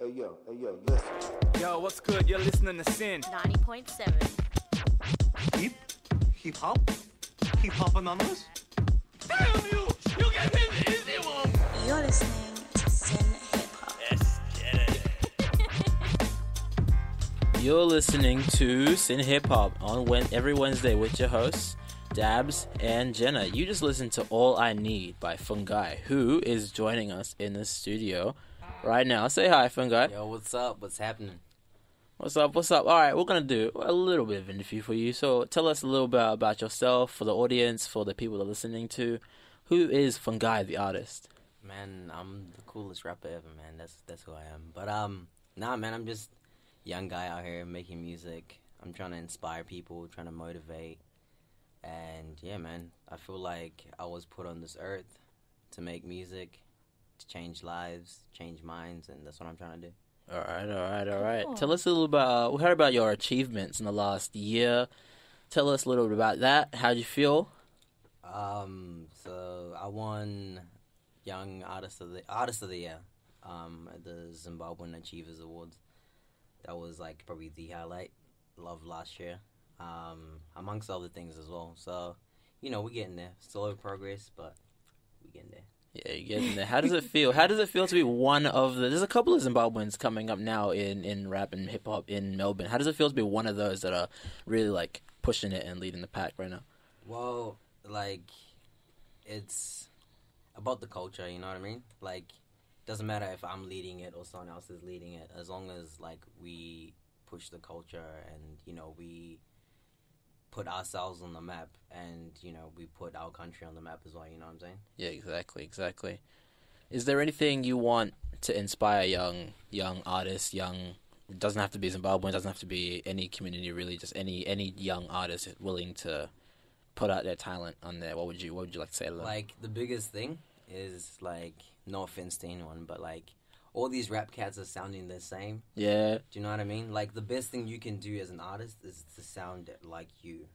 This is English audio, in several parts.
Hey yo, hey yo, listen. Yo, what's good? You're listening to SYN. 90.7. Hip? Hip hop? Hip hop anonymous? Damn you! You get him easy one! You're listening to SYN Hip Hop. Yes, Jenna. You're listening to SYN Hip Hop on when, every Wednesday with your hosts, Dabs and Jenna. You just listened to All I Need by Fungai, who is joining us in the studio right now. Say hi, Fungai. Yo, what's up? What's happening? What's up? What's up? All right, we're gonna do a little bit of interview for you. So tell us a little bit about yourself for the audience, for the people that are listening to. Who is Fungai, the artist? Man, I'm the coolest rapper ever, man. That's that's who I am. But um, nah, man, I'm just young guy out here making music. I'm trying to inspire people, trying to motivate, and yeah, man, I feel like I was put on this earth to make music, to change lives, change minds, and that's what I'm trying to do. All right, all right, all right. Cool. Tell us a little about. We heard about your achievements in the last year. Tell us a little bit about that. How'd you feel? Um, so I won Young Artist of the Artist of the Year um, at the Zimbabwean Achievers Awards. That was like probably the highlight of last year, um, amongst other things as well. So, you know, we're getting there. Slow progress, but we're getting there. Yeah, you're getting there. How does it feel? How does it feel to be one of the? There's a couple of Zimbabweans coming up now in in rap and hip hop in Melbourne. How does it feel to be one of those that are really like pushing it and leading the pack right now? Well, like, it's about the culture, you know what I mean? Like, doesn't matter if I'm leading it or someone else is leading it, as long as, like, we push the culture and, you know, we put ourselves on the map and, you know, we put our country on the map as well, you know what I'm saying? Yeah, exactly, exactly. Is there anything you want to inspire young young artists, young it doesn't have to be Zimbabwean, doesn't have to be any community really, just any any young artist willing to put out their talent on there. What would you what would you like to say to them? Like, the biggest thing is, like, no offense to anyone, but, like, all these rap cats are sounding the same. yeah, Do you know what I mean? Like the best thing you can do as an artist is to sound like you.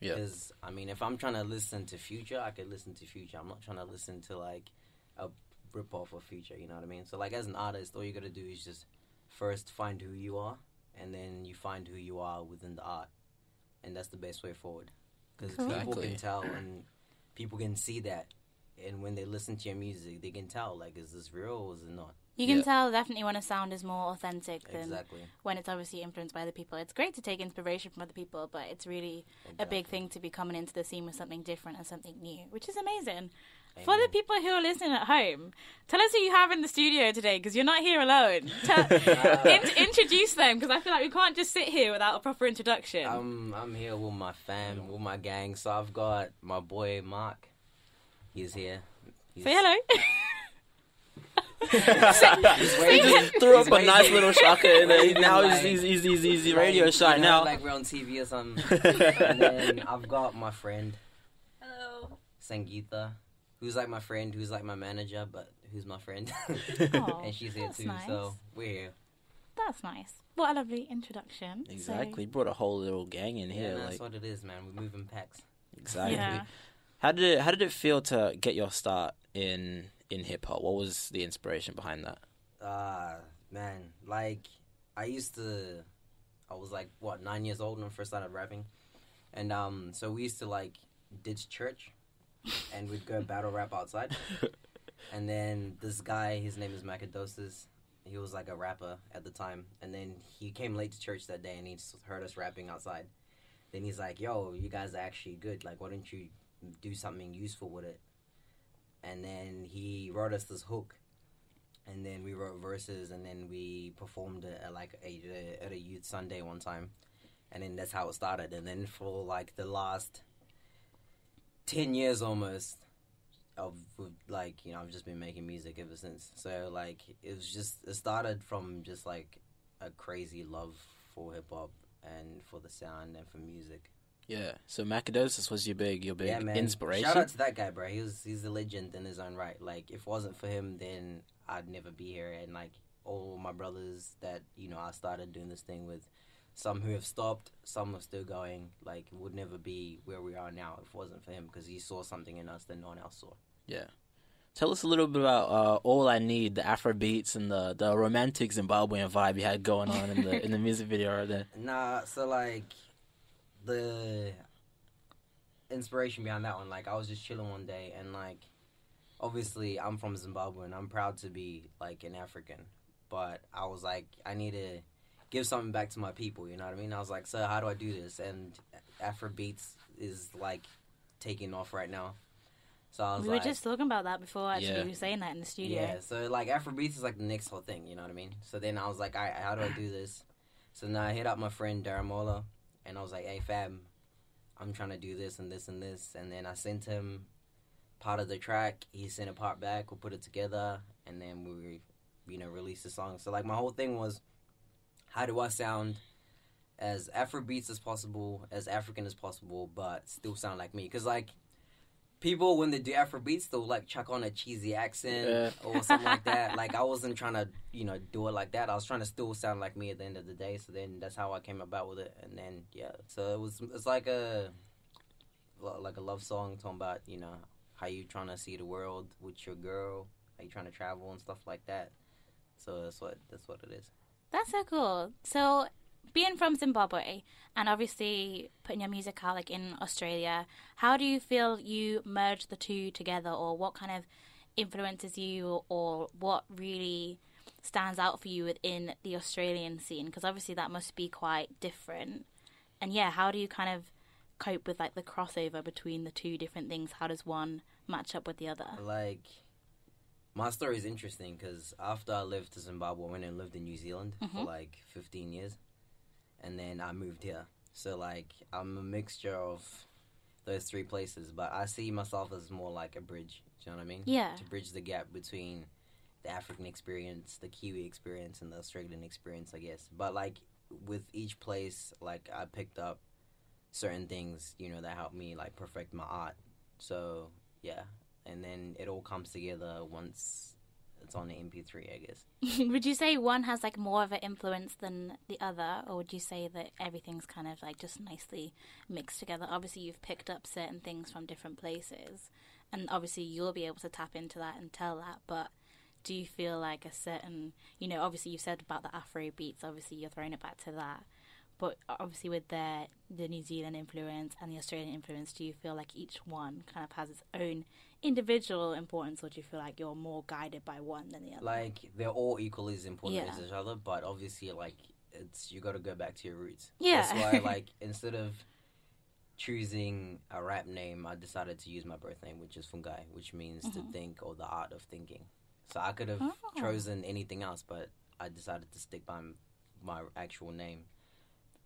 Yeah. Because I mean, if I'm trying to listen to Future, I could listen to Future. I'm not trying to listen to like a rip off of Future. You know what I mean? So like as an artist, all you gotta do is just first find who you are, and then you find who you are within the art, and that's the best way forward. Because people can tell and people can see that. And when they listen to your music, they can tell like, is this real or is it not? You can Yeah. tell definitely when a sound is more authentic than Exactly. when it's obviously influenced by other people. It's great to take inspiration from other people, but it's really a big thing to be coming into the scene with something different and something new, which is amazing. For the people who are listening at home, tell us who you have in the studio today because you're not here alone. Tell, in- introduce them because I feel like we can't just sit here without a proper introduction. I'm I'm here with my fam, with my gang. So I've got my boy Mark. He's here. He's, Say hello. He's waving. just threw up He's a nice little shocker in there. Waving Now like- he's he's he's, he's, he's like, radio you shy know, now. like we're on TV or something. and then I've got my friend hello. Sangeetha, who's like my friend, who's like my manager, but who's my friend, Aw, and she's here that's too. nice. So we're here. That's nice. What a lovely introduction. So- exactly, brought a whole little gang in Yeah, here. that's like what it is, man. We're moving packs. exactly. Yeah. How did it How did it feel to get your start in in hip hop? What was the inspiration behind that? Ah, man, like I used to, I was like what nine years old when I first started rapping, and um, so we used to like ditch church, and we'd go battle rap outside, and then this guy, his name is Macadosis, he was like a rapper at the time, and then he came late to church that day, and he heard us rapping outside. Then he's like, "Yo, you guys are actually good. Like, why don't you do something useful with it?" And then he wrote us this hook and then we wrote verses and then we performed it at like a, uh, at a youth sunday one time. And then that's how it started. And then for like the last 10 years almost of like you know i've just been making music ever since. So like it was just it started from just like a crazy love for hip-hop and for the sound and for music Yeah. So Macadosis was your big your big yeah, man. inspiration. Shout out to that guy, bro. He was he's a legend in his own right. Like if it wasn't for him, then I'd never be here. And like all my brothers that you know I started doing this thing with, some who have stopped, some are still going. Like would never be where we are now if it wasn't for him because he saw something in us that no one else saw. Yeah. Tell us a little bit about uh, All I Need, the Afro beats and the, the romantic Zimbabwean vibe you had going on in the in the music video right there. Nah, so like the inspiration behind that one, like I was just chilling one day and like obviously I'm from Zimbabwe and I'm proud to be like an African. But I was like, I need to give something back to my people, you know what I mean? I was like, so how do I do this? And Afro beats is like taking off right now. So I was like We like, were just talking about that before. Actually, Yeah. we were saying that in the studio. yeah, so like Afrobeats is like the next whole thing, you know what I mean? So then I was like, all right, how do I do this? So now I hit up my friend Daramola, and I was like, hey Fab, I'm trying to do this and this and this, and then I sent him part of the track. He sent a part back. We put it together, and then we, you know, released the song. So like my whole thing was, how do I sound as Afrobeats as possible, as African as possible, but still sound like me? Because like people when they do Afrobeats, they'll like chuck on a cheesy accent Yeah. or something like that. Like I wasn't trying to, you know, do it like that. I was trying to still sound like me at the end of the day. So then that's how I came about with it. And then yeah, so it was it's like a like a love song talking about you know how you trying to see the world with your girl, how you trying to travel and stuff like that. So that's what that's what it is. That's so cool. So, being from Zimbabwe and obviously putting your music out like in Australia, how do you feel you merge the two together, or what kind of influences you, or what really stands out for you within the Australian scene? Because obviously that must be quite different. And yeah, how do you kind of cope with like the crossover between the two different things? How does one match up with the other? Like, my story is interesting because after I lived to Zimbabwe, I went and lived in New Zealand for Mhm. like 15 years. And then I moved here. So, like, I'm a mixture of those three places, but I see myself as more like a bridge. Do you know what I mean? Yeah. To bridge the gap between the African experience, the Kiwi experience, and the Australian experience, I guess. But, like, with each place, like, I picked up certain things, you know, that helped me, like, perfect my art. So, yeah, and then it all comes together once it's on the MP3, I guess. would you say one has like more of an influence than the other, or would you say that everything's kind of like just nicely mixed together? Obviously, you've picked up certain things from different places, and obviously you'll be able to tap into that and tell that. But do you feel like a certain, you know, obviously you said about the Afro beats, obviously you're throwing it back to that. But obviously, with the the New Zealand influence and the Australian influence, do you feel like each one kind of has its own individual importance, or do you feel like you're more guided by one than the other? Like, they're all equally as important Yeah. as each other, but obviously, like, it's you got to go back to your roots. Yeah. That's why, like, instead of choosing a rap name, I decided to use my birth name, which is Fungai, which means to Mhm. think or the art of thinking. So I could have Oh. chosen anything else, but I decided to stick by my actual name.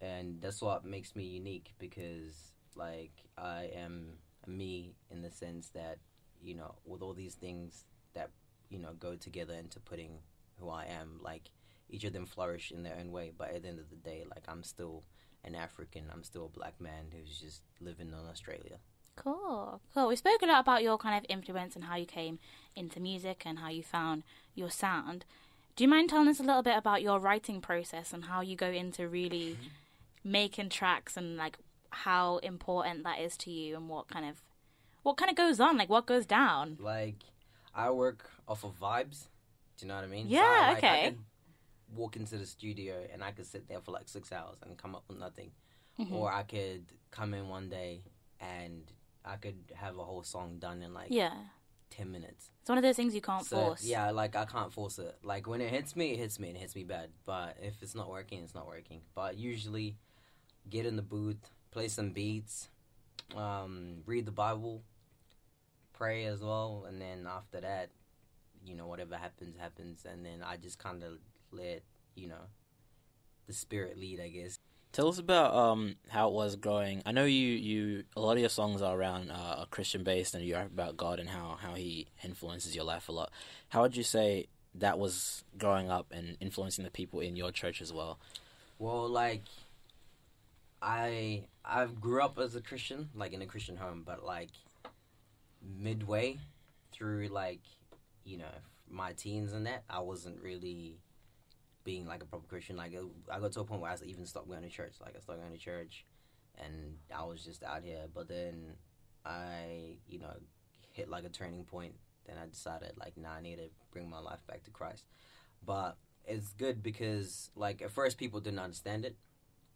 And that's what makes me unique because, like, I am me in the sense that, you know, with all these things that, you know, go together into putting who I am, like, each of them flourish in their own way. But at the end of the day, like, I'm still an African, I'm still a black man who's just living in Australia. Cool, cool. We spoke a lot about your kind of influence and how you came into music and how you found your sound. Do you mind telling us a little bit about your writing process and how you go into really mm-hmm. Making tracks and like how important that is to you and what kind of what kind of goes on, like what goes down? Like, I work off of vibes. Do you know what I mean? Yeah, I, like, okay. Walk into the studio and I could sit there for like six hours and come up with nothing. Mhm. Or I could come in one day and I could have a whole song done in like Yeah, 10 minutes. it's one of those things you can't So, force. Yeah, like I can't force it. Like when it hits me, it hits me and it hits me bad. But if it's not working, it's not working. But usually get in the booth, play some beats, um, read the Bible, pray as well, and then after that, you know, whatever happens, happens. And then I just kind of let, you know, the spirit lead, I guess. Tell us about um how it was growing. I know you you a lot of your songs are around uh, Christian based and you're about God and how how He influences your life a lot. How would you say that was growing up and influencing the people in your church as well? Well, like I I grew up as a Christian, like in a Christian home, but like midway through like you know my teens and that, I wasn't really being like a proper Christian. Like I got to a point where I even stopped going to church. Like I stopped going to church, and I was just out here. But then I you know hit like a turning point then I decided like, nah, I need to bring my life back to Christ. But it's good because like at first people didn't understand it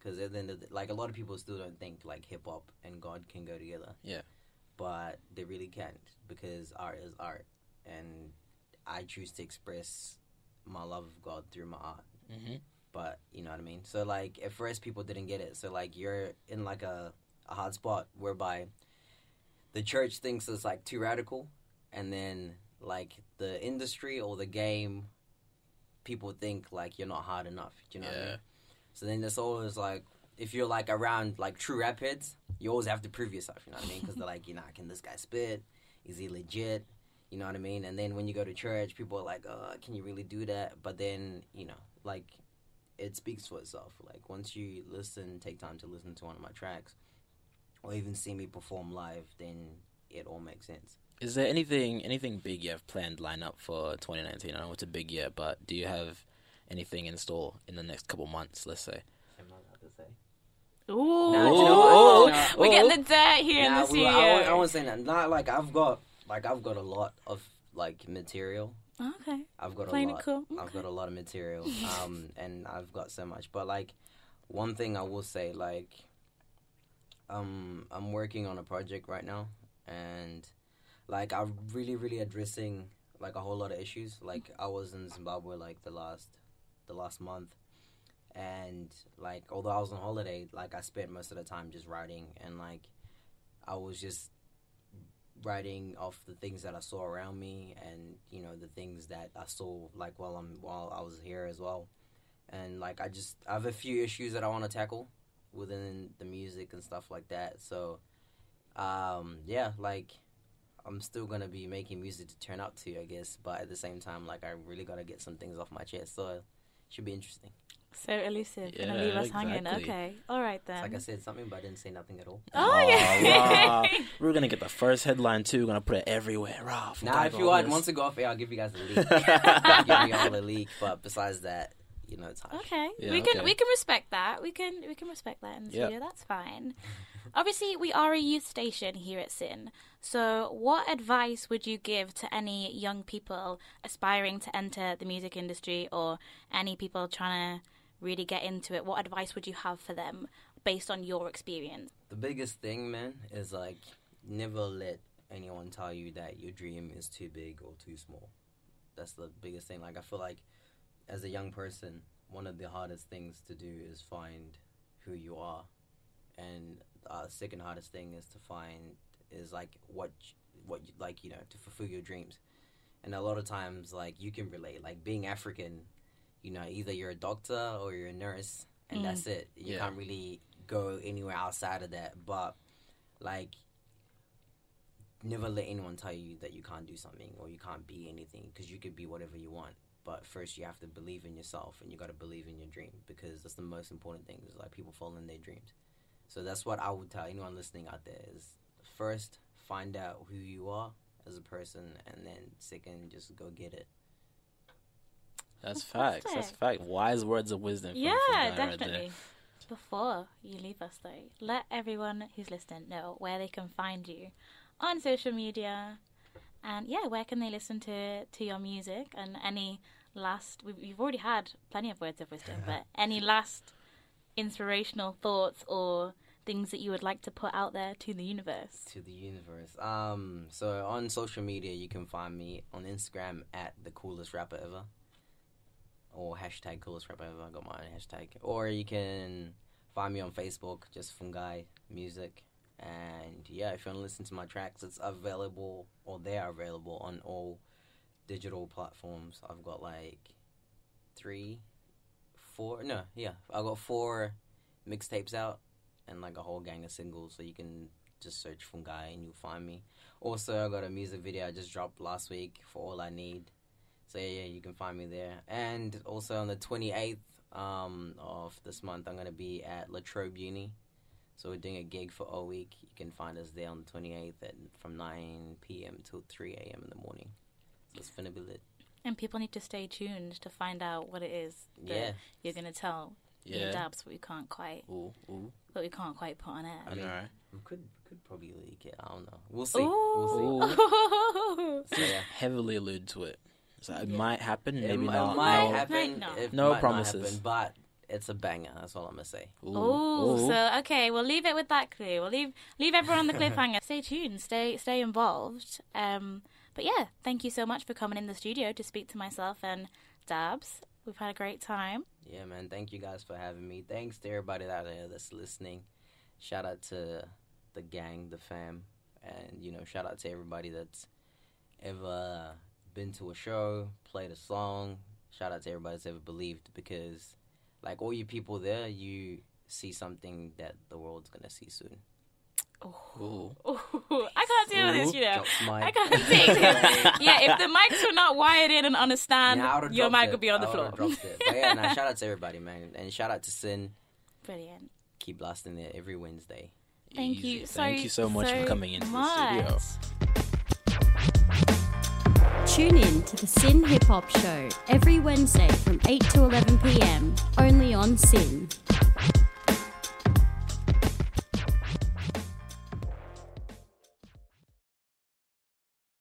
because at the end of the, like a lot of people still don't think like hip hop and God can go together. Yeah. But they really can't because art is art, and I choose to express my love of God through my art. hmm But you know what I mean. So like at first people didn't get it. So like you're in like a a hard spot whereby the church thinks it's like too radical, and then like the industry or the game, people think like you're not hard enough. Do you know what I Yeah. mean? So then there's always like if you're like around like true rap heads, you always have to prove yourself. You know what I mean? Because they're like, you know, can this guy spit? Is he legit? You know what I mean? And then when you go to church, people are like, uh, can you really do that? But then you know, like it speaks for itself. Like once you listen, take time to listen to one of my tracks, or even see me perform live, then it all makes sense. Is there anything anything big you have planned line up for 2019? I know it's a big year, but do you have anything in store in the next couple months? Let's say. Am I allowed to say? Ooh, Nah, Ooh, you know what? Nah, we're getting the dirt here in Nah, the we- studio. I, won't- I won't say that. Not like I've got like I've got a lot of like material. okay, I've got playing a lot. cool. I've got a lot of material. Um, and I've got so much. But like, one thing I will say, like, um, I'm working on a project right now, and like I'm really, really addressing like a whole lot of issues. Like I was in Zimbabwe like the last, the last month, and like although I was on holiday, like I spent most of the time just writing, and like I was just writing off the things that I saw around me and you know the things that I saw like while I'm while I was here as well. And like I just I have a few issues that I want to tackle within the music and stuff like that. So um yeah like I'm still gonna be making music to turn up to I guess. But at the same time like I really gotta get some things off my chest. So should be interesting So elusive. Gonna leave us hanging. Okay. All right then. like I said something but I didn't say nothing at all Oh, yeah. wow. We're gonna get the first headline too. We're gonna put it everywhere. Rah, Now, Nah, if you want once to go off air, I'll give you guys a leak. give you all a leak. But besides that, you know, it's hush. Okay, Yeah, we can okay. we can respect that. We can we can respect that in the Yep. studio. That's fine. Obviously, we are a youth station here at SYN. So, what advice would you give to any young people aspiring to enter the music industry, or any people trying to really get into it? What advice would you have for them based on your experience? The biggest thing, man, is like never let anyone tell you that your dream is too big or too small. That's the biggest thing. Like I feel like as a young person, one of the hardest things to do is find who you are, and uh, second hardest thing is to find is like what what you, like you know to fulfill your dreams. And a lot of times, like you can relate, like being African, you know, either you're a doctor or you're a nurse, and Mm. that's it. You Yeah. can't really go anywhere outside of that. But like, never let anyone tell you that you can't do something or you can't be anything because you could be whatever you want. But first, you have to believe in yourself and you got to believe in your dream because that's the most important thing. Is like people follow in their dreams. So that's what I would tell anyone listening out there: is first find out who you are as a person, and then second, just go get it. That's facts. That's Fantastic. fact. Wise words of wisdom. From, yeah, from Guy right there. definitely. Before you leave us, though, let everyone who's listening know where they can find you on social media, and yeah, where can they listen to to your music and any last. We've, you've already had plenty of words of wisdom, but any last inspirational thoughts or things that you would like to put out there to the universe? to the universe. Um, so on social media, you can find me on Instagram at the coolest rapper ever, or hashtag coolest rapper ever. I got my own hashtag. Or you can find me on Facebook, just Fungai Music. And yeah, if you want to listen to my tracks, it's available, or they are available on all digital platforms. I've got like three, four. No, yeah, I've got four mixtapes out and like a whole gang of singles. So you can just search Fungai and you'll find me. Also, I got a music video I just dropped last week for All I Need. So yeah, yeah, you can find me there. And also on the 28th um, of this month, I'm gonna be at La Trobe Uni. So we're doing a gig for all week. You can find us there on the 28th at from 9 p.m. till 3 a.m. in the morning. So it's gonna be lit. And people need to stay tuned to find out what it is that Yeah. you're going to tell yeah. Yeah. dubs, but we can't quite, Ooh, ooh. but we can't quite put on air. I know. right? We could could probably leak it. I don't know. We'll see. We'll see. Ooh. So, yeah. Heavily allude to it. So it might happen, It, maybe m- not. it might no. happen. Might not. It No might not promises. happen, but it's a banger. That's all I'm gonna say. Ooh, Oh, ooh. so okay, we'll leave it with that clue. We'll leave leave everyone on the cliffhanger. stay tuned, stay stay involved. Um, but yeah, thank you so much for coming in the studio to speak to myself and Dabs. We've had a great time. Yeah, man. Thank you guys for having me. Thanks to everybody out there that's listening. Shout out to the gang, the fam, and you know, shout out to everybody that's ever been to a show, played a song. Shout out to everybody that's ever believed because, like all you people there, you see something that the world's gonna see soon. Ooh. Ooh, I can't deal with this, you know. I can't take this. yeah, if the mics were not wired in and understand, Yeah, your mic it. would be on the I floor. dropped it. But yeah, nah, shout out to everybody, man, and shout out to SYN. Brilliant. Keep blasting it every Wednesday. Thank Easy. you. So, Thank you so much for coming into the studio. Tune in to the SYN Hip Hop Show every Wednesday from 8 to 11 pm, only on SYN.